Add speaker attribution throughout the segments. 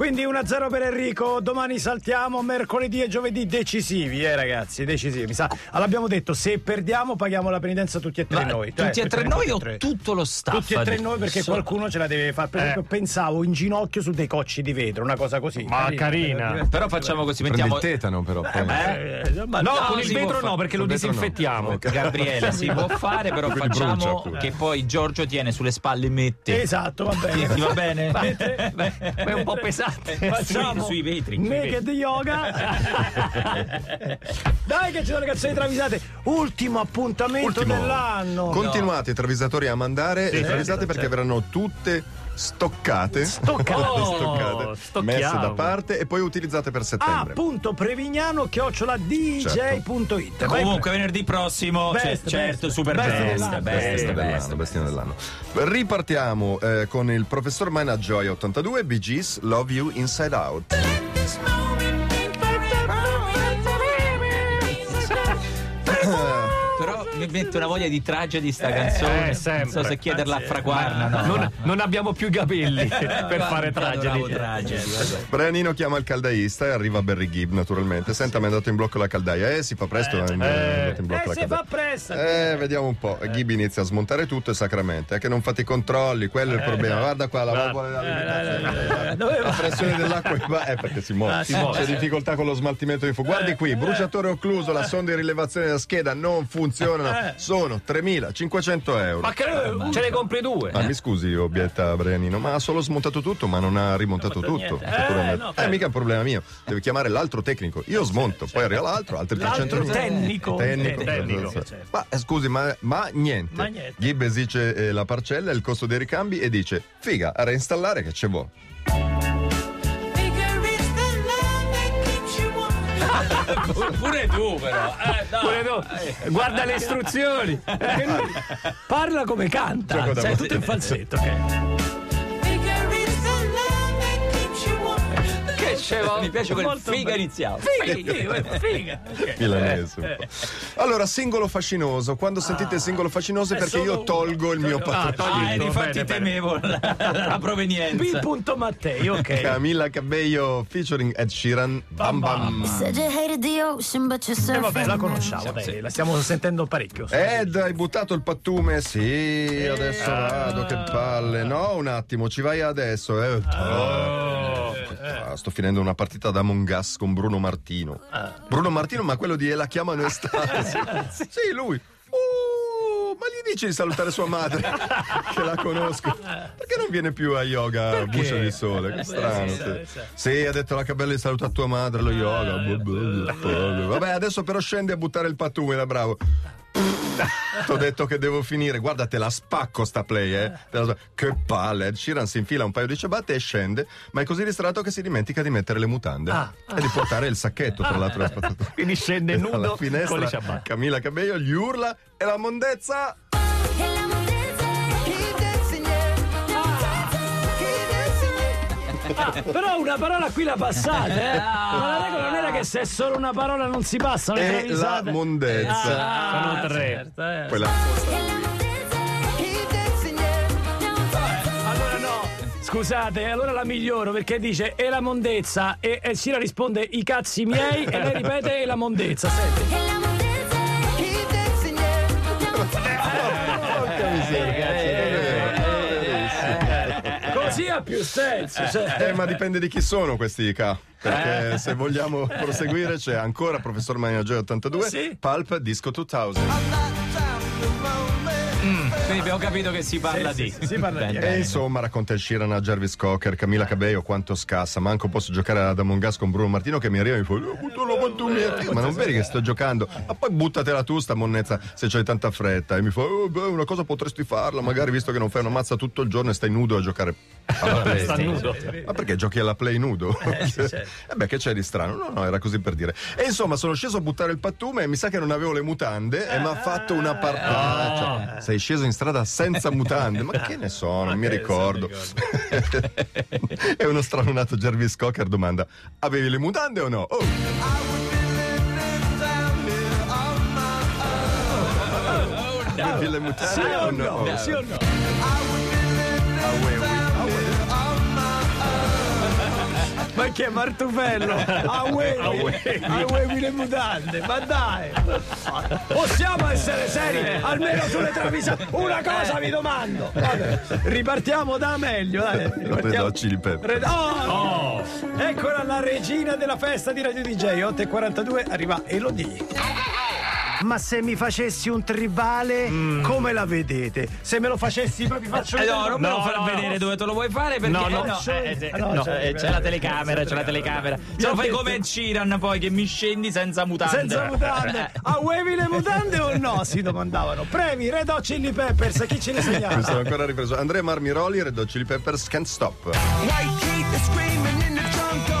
Speaker 1: Quindi 1-0 per Enrico, domani saltiamo, mercoledì e giovedì decisivi, eh ragazzi, decisivi. Mi sa, l'abbiamo detto, se perdiamo paghiamo la penitenza tutti e tre
Speaker 2: Ma
Speaker 1: noi.
Speaker 2: tutti
Speaker 1: Cioè,
Speaker 2: e tre noi o
Speaker 1: tutti e tre.
Speaker 2: tutto lo staff?
Speaker 1: Tutti e tre noi perché
Speaker 2: So-
Speaker 1: qualcuno ce la deve fare. Per esempio, pensavo in ginocchio su dei cocci di vetro, una cosa così.
Speaker 3: Ma carina.
Speaker 2: Però facciamo così,
Speaker 4: Prendi
Speaker 2: mettiamo...
Speaker 4: il tetano però.
Speaker 1: Eh, ma
Speaker 3: No,
Speaker 2: No,
Speaker 3: con il vetro no, perché lo
Speaker 4: no.
Speaker 3: disinfettiamo.
Speaker 4: Ok.
Speaker 2: Gabriele, si può fare, però facciamo che poi Giorgio tiene sulle spalle mette.
Speaker 1: Esatto, va bene.
Speaker 2: Ti, va bene?
Speaker 3: È un po' pesante.
Speaker 1: Facciamo
Speaker 2: sui vetri, sui
Speaker 1: Naked yoga. Dai che ci sono le canzoni travisate. Ultimo appuntamento
Speaker 4: Ultimo.
Speaker 1: dell'anno.
Speaker 4: Continuate, travisatori, a mandare le travisate perché verranno tutte stoccate,
Speaker 1: Stoccate.
Speaker 3: Oh,
Speaker 4: stoccate, messe da parte e poi utilizzate per
Speaker 1: Ah,
Speaker 4: settembre.
Speaker 1: punto Prevignano chiocciola dj.it. Vai-
Speaker 2: Comunque venerdì prossimo,
Speaker 1: Best,
Speaker 2: cioè,
Speaker 1: best.
Speaker 2: certo, super
Speaker 1: Best
Speaker 2: best,
Speaker 1: dell'anno.
Speaker 2: best,
Speaker 4: Bestia
Speaker 2: best,
Speaker 4: dell'anno. Ripartiamo eh, con il professor Mana Joy 82, Bee Gees, Love You Inside Out.
Speaker 2: Mi mette una voglia di tragedy sta canzone.
Speaker 3: eh.
Speaker 2: Non so se chiederla a Fraguarna. No.
Speaker 3: Non, non abbiamo più capelli per fare
Speaker 2: Adoravo
Speaker 3: tragedi.
Speaker 2: tragedy, vabbè.
Speaker 4: Brianino chiama il caldaista e arriva Barry Gibb naturalmente. Senta, mi è andato in blocco la caldaia. Eh, si fa presto, eh, mi è andato in blocco
Speaker 1: Eh,
Speaker 4: la
Speaker 1: si
Speaker 4: caldaia.
Speaker 1: fa presto.
Speaker 4: Eh, vediamo un po'. Gibb inizia a smontare tutto e sacramente. È che non fate i controlli, quello è il problema. Guarda qua, la, la, la pressione dell'acqua eh, perché si muove.
Speaker 1: si muove.
Speaker 4: C'è difficoltà con lo smaltimento di fuoco. Guardi qui, bruciatore occluso, la sonda di rilevazione della scheda non funzionano. Sono 3.500 euro.
Speaker 3: Ma che ce ne compri due?
Speaker 4: Ma mi scusi, obietta Brianino, ma ha solo smontato tutto, ma non ha rimontato tutto.
Speaker 1: niente.
Speaker 4: Naturalmente.
Speaker 1: Eh, no,
Speaker 4: Eh, mica è un problema mio. Deve chiamare l'altro tecnico. Io smonto, poi arriva l'altro, altri 300
Speaker 1: L'altro
Speaker 4: euro.
Speaker 1: tecnico.
Speaker 4: Tecnico,
Speaker 1: Tecnico,
Speaker 4: certo.
Speaker 1: certo.
Speaker 4: Ma eh, scusi, ma, ma niente.
Speaker 1: Ma niente.
Speaker 4: Gibb esice eh, la parcella, il costo dei ricambi e dice: Figa, a reinstallare che ce vuole.
Speaker 2: Pure tu, però. Eh, no.
Speaker 3: Pure tu. Guarda le istruzioni.
Speaker 1: Lui parla come canta.
Speaker 4: Bambino.
Speaker 1: tutto in falsetto. ok.
Speaker 3: L'ho?
Speaker 2: Mi piace quel
Speaker 1: Molto
Speaker 2: figa
Speaker 1: bello.
Speaker 2: iniziale.
Speaker 1: Figa, figa, figa. Ok.
Speaker 4: Milanese
Speaker 1: Eh.
Speaker 4: Allora, singolo fascinoso. Quando sentite singolo fascinoso è
Speaker 1: è
Speaker 4: perché io
Speaker 1: uno.
Speaker 4: tolgo il mio
Speaker 1: Ah,
Speaker 4: patrocinio.
Speaker 2: Ah,
Speaker 3: Bene,
Speaker 2: infatti
Speaker 3: bene.
Speaker 2: temevo la, la provenienza.
Speaker 1: B. Mattei, ok.
Speaker 4: Camilla Cabello featuring Ed Sheeran. Bam bam.
Speaker 5: You're
Speaker 1: E
Speaker 5: surfing.
Speaker 1: vabbè, la conosciamo, dai, la stiamo sentendo parecchio.
Speaker 4: Ed hai buttato il pattume? Sì, adesso vado, che palle. No, un attimo, ci vai adesso. Eh. Ah, sto finendo una partita da Among Us con Bruno Martino. Bruno Martino, ma quello di E la chiamano estate. sì. sì, lui. Uh, ma gli dici di salutare sua madre, che la conosco. Perché non viene più a yoga a Buccia di Sole? Che strano. sì. Sì, ha detto la cabella di salutare tua madre, lo yoga. Vabbè, adesso però scende a buttare il pattume, da bravo. T'ho detto che devo finire. Guarda, te la spacco sta play, eh. Che palle. Ed Sheeran si infila un paio di ciabatte e scende, ma è così distratto che si dimentica di mettere le mutande e di portare il sacchetto, tra l'altro. spazzatura.
Speaker 3: Quindi scende nudo
Speaker 4: finestra,
Speaker 3: con le ciabatte.
Speaker 4: Camilla Cabello gli urla e la mondezza.
Speaker 5: E la mondezza.
Speaker 1: Ah, però una parola qui la passate, eh? Che se è solo una parola non si passano le
Speaker 4: E
Speaker 1: travisate.
Speaker 4: la mondezza.
Speaker 1: Ah,
Speaker 3: Sono tre.
Speaker 1: certo, eh.
Speaker 4: Poi la-
Speaker 1: Allora no, scusate, allora la miglioro perché dice e la mondezza e, e Cira risponde i cazzi miei e lei ripete e la mondezza, senti. Ha più senso, cioè.
Speaker 4: Eh, ma dipende di chi sono questi K. Perché se vogliamo proseguire c'è ancora Professor Mania Joy 82,
Speaker 1: Sì.
Speaker 4: Pulp Disco 2000.
Speaker 2: Quindi abbiamo capito che si parla di.
Speaker 1: si parla di-
Speaker 2: Bene.
Speaker 4: E insomma racconta il Sheeran a Jarvis Cocker, Camilla Cabello quanto scassa, manco posso giocare ad Among Us con Bruno Martino che mi arriva e mi fa "Eh, butto la pantomima". Figa, ma non vedi che sto giocando? Ma poi buttatela tu sta monnezza se c'hai tanta fretta e mi fa "Oh, beh, una cosa potresti farla, magari visto che non fai una mazza tutto il giorno e stai nudo a giocare alla play.
Speaker 3: Sta nudo.
Speaker 4: Ma perché giochi alla play nudo? Eh beh, che c'è di strano? No, no, era così per dire. E insomma, sono sceso a buttare il pattume e mi sa che non avevo le mutande e mi ha fatto una partita. Sei sceso in strada senza mutande? Ma che ne so, non mi ricordo. e uno stralunato Jarvis Cocker domanda: Avevi le mutande o no? Oh. Avevi le mutande
Speaker 1: Sì o no?
Speaker 4: no?
Speaker 1: Sì o no? Ma che è Martufello? A Wevi, a Wevi le mutande, ma dai! Possiamo essere seri, almeno sulle travisate. Una cosa vi domando. Vabbè, ripartiamo da meglio, dai.
Speaker 4: Red
Speaker 1: Ripartiamo-
Speaker 4: Hot Chili Pepper.
Speaker 1: Red- oh! Eccola la regina della festa di Radio DJ, 8.42, arriva Elodie. Ma se mi facessi un tribale, come la vedete? Se me lo facessi proprio faccio
Speaker 2: Eh, no, non me lo
Speaker 3: No,
Speaker 2: far
Speaker 3: no,
Speaker 2: vedere
Speaker 3: no.
Speaker 2: dove te lo vuoi fare perché
Speaker 3: No, no,
Speaker 2: eh,
Speaker 3: eh, eh,
Speaker 1: Ah, no,
Speaker 3: no,
Speaker 1: c'è-
Speaker 3: eh, c'è la telecamera, c'è la telecamera.
Speaker 2: Se lo fai come Ciran poi che mi scendi senza mutande.
Speaker 1: Senza mutande. A Wevi le mutande o no? Si domandavano. Previ, Red Hot Chili Peppers, chi ce ne
Speaker 4: Mi sono
Speaker 1: segnala?
Speaker 4: ancora ripreso. Andrea Marmiroli, Red Hot Chili Peppers, Can't Stop.
Speaker 6: White heat is screaming in the jungle.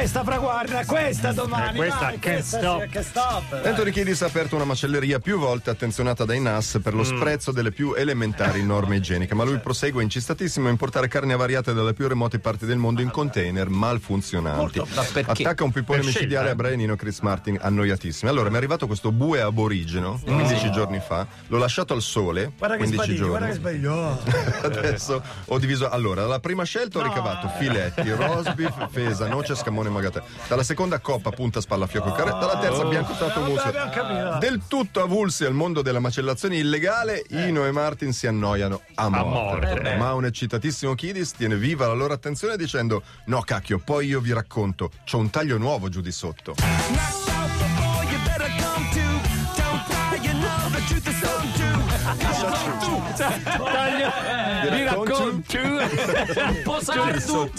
Speaker 1: Questa fra guarda, questa domani.
Speaker 3: Eh, questa
Speaker 1: vai,
Speaker 3: can't
Speaker 1: questa
Speaker 3: stop.
Speaker 1: sì, Can't stop.
Speaker 4: Anthony Kiddis ha aperto una macelleria più volte attenzionata dai NAS per lo sprezzo delle più elementari norme igieniche, ma lui prosegue incistatissimo a importare carni avariate dalle più remote parti del mondo in container malfunzionanti.
Speaker 2: Ma perché?
Speaker 4: Attacca un pipone micidiale a Brianino Chris Martin, annoiatissimo. Allora, mi è arrivato questo bue aborigeno 15 giorni fa, l'ho lasciato al sole
Speaker 1: Guarda che
Speaker 4: 15
Speaker 1: sbadiglio, guarda che
Speaker 4: giorni.
Speaker 1: Oh.
Speaker 4: Adesso ho diviso. Allora, dalla prima scelta ho ricavato filetti, roast beef, fesa, noce, scamone e magate. Dalla seconda coppa, punta, spalla, fiocco, carre. Dalla terza, bianco, stato, muso. Del tutto avulsi al mondo della macellazione illegale, Ino e Martin si annoiano a morte. Ma un eccitatissimo Kidis tiene viva la loro attenzione dicendo: No, cacchio, poi io vi racconto, c'ho un taglio nuovo giù di sotto.
Speaker 6: Knocked out before you better come to. Don't cry, you know the truth is some
Speaker 3: Taglio, vi racconto.
Speaker 2: Un po' sardo.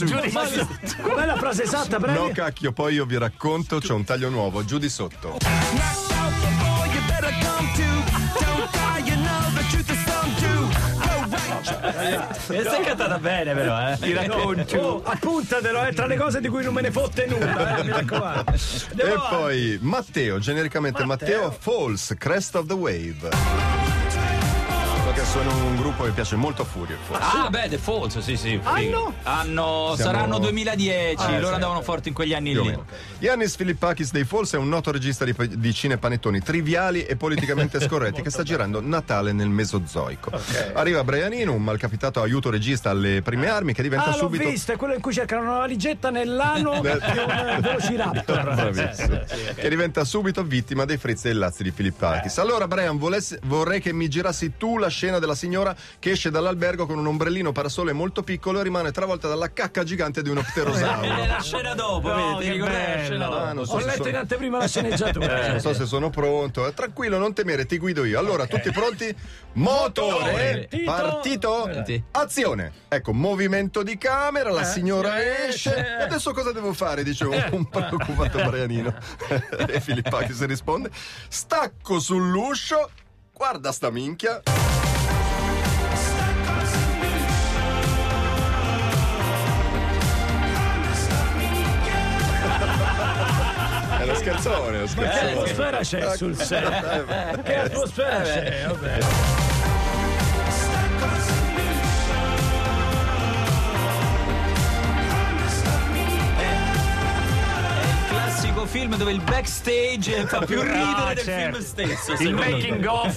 Speaker 1: Com'è la frase esatta?
Speaker 4: No, cacchio, poi io vi racconto, c'ho un taglio nuovo giù di sotto.
Speaker 6: Knocked out before you better come to. Don't cry, you know the truth is some
Speaker 3: E sei cantata bene, però, eh. Ti racconto.
Speaker 1: Oh, appuntatelo, è tra le cose di cui non me ne fotte nulla, eh, mi raccomando. Andiamo
Speaker 4: E
Speaker 1: avanti.
Speaker 4: poi Matteo, genericamente Matteo, Falls, Crest of the Wave. Sono un gruppo che piace molto a Furio.
Speaker 2: Ah, beh, The Falls, sì, sì. figo.
Speaker 1: Anno?
Speaker 2: Anno
Speaker 4: Siamo-
Speaker 2: saranno 2010,
Speaker 4: Ah,
Speaker 2: loro
Speaker 4: sì.
Speaker 2: andavano forti in quegli anni
Speaker 4: Più
Speaker 2: lì.
Speaker 4: Yannis Filippakis dei Falls è un noto regista di, di cinepanettoni triviali e politicamente scorretti che sta girando Natale nel Mesozoico. Arriva Brian Eno, un malcapitato aiuto regista alle prime armi che diventa
Speaker 1: Ah, l'ho
Speaker 4: subito
Speaker 1: visto, è quello in cui cercano una valigetta nell'ano di un velociraptor.
Speaker 4: Bravissimo. Che diventa subito vittima dei frizzi e dei lazzi di Filippakis. Allora, Brian, volessi- vorrei che mi girassi tu la scena della signora che esce dall'albergo con un ombrellino parasole molto piccolo e rimane travolta dalla cacca gigante di uno
Speaker 2: Eh,
Speaker 4: pterosauro.
Speaker 2: la scena dopo,
Speaker 3: No,
Speaker 2: vedi,
Speaker 3: che
Speaker 2: la scena dopo?
Speaker 4: Ah, non so
Speaker 1: Ho
Speaker 4: se
Speaker 1: letto in
Speaker 4: sono-
Speaker 1: anteprima la sceneggiatura.
Speaker 4: non so se sono pronto. Eh, Tranquillo, non temere, ti guido io. Allora, tutti pronti? Motore!
Speaker 1: Partito!
Speaker 4: Partito!
Speaker 2: Senti.
Speaker 4: Azione! Ecco, movimento di camera, la signora
Speaker 1: esce.
Speaker 4: esce. E adesso cosa devo fare? Dice un, un preoccupato Brianino. e Filippakis risponde: Stacco sull'uscio, guarda sta minchia. Lo scherzone, lo
Speaker 1: Che
Speaker 4: scherzone.
Speaker 1: atmosfera c'è sul set? Che atmosfera c'è? Vabbè.
Speaker 2: Il classico film dove il backstage fa più ridere
Speaker 3: Ah,
Speaker 2: del
Speaker 3: certo.
Speaker 2: film stesso.
Speaker 3: Il making of.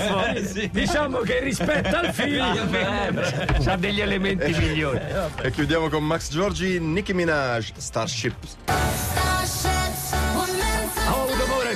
Speaker 2: Sì.
Speaker 1: Diciamo che rispetto al film
Speaker 3: Eh, ha degli elementi migliori.
Speaker 4: E chiudiamo con Max Giorgi, Nicki Minaj, Starship.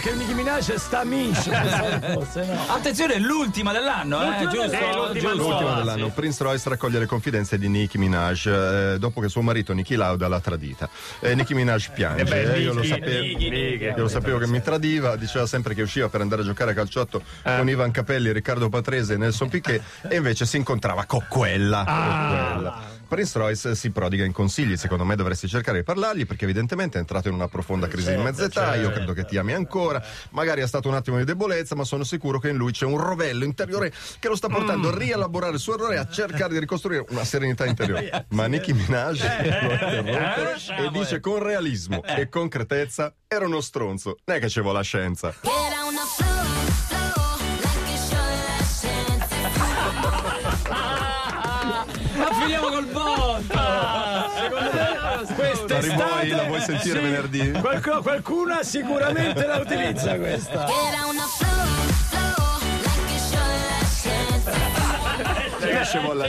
Speaker 1: Che Nicki Minaj sta mincio forse no
Speaker 2: Attenzione, è l'ultima dell'anno, eh,
Speaker 1: L'ultima
Speaker 2: giusto?
Speaker 1: dell'anno.
Speaker 3: l'ultima
Speaker 2: Giusto.
Speaker 4: L'ultima dell'anno,
Speaker 3: sì.
Speaker 4: Prince Royce raccoglie le confidenze di Nicki Minaj eh, dopo che suo marito Nicki Lauda l'ha tradita. E Nicki Minaj piange.
Speaker 3: Eh beh,
Speaker 4: eh, io, lo sapevo,
Speaker 3: Nicki, Nicki.
Speaker 4: io lo sapevo che mi tradiva, diceva sempre che usciva per andare a giocare a calciotto
Speaker 3: Eh.
Speaker 4: con Ivan Capelli, Riccardo Patrese e Nelson Piquet e invece si incontrava con quella.
Speaker 3: Ah.
Speaker 4: con quella. Prince Royce si prodiga in consigli, secondo me dovresti cercare di parlargli perché evidentemente è entrato in una profonda crisi di mezza età, io credo che ti ami ancora, magari è stato un attimo di debolezza, ma sono sicuro che in lui c'è un rovello interiore che lo sta portando a rielaborare il suo errore e a cercare di ricostruire una serenità interiore. Ma Nicki Minaj lo interrompe e dice con realismo e concretezza era uno stronzo, non è che ci vuole la scienza.
Speaker 2: Finiamo col botto!
Speaker 1: quest'estate
Speaker 4: La rivuoi- la vuoi sentire venerdì?
Speaker 1: qualcuno, qualcuna sicuramente la utilizza questa
Speaker 5: Get on the floor, floor, like it's your last chance.
Speaker 4: che ci vuole la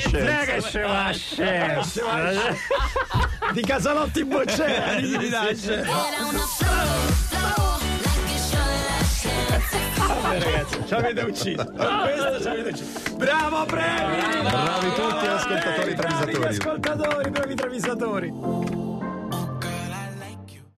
Speaker 4: scienza?
Speaker 1: Di Casalotti in boccera, di Minacce.
Speaker 5: Era
Speaker 1: Vabbè, ragazzi, ci avete ucciso. Con questo ci avete ucciso. Bravo, premi!
Speaker 4: Bravi tutti, ascoltatori
Speaker 1: Bravi
Speaker 4: travisatori.
Speaker 1: ascoltatori, bravi travisatori.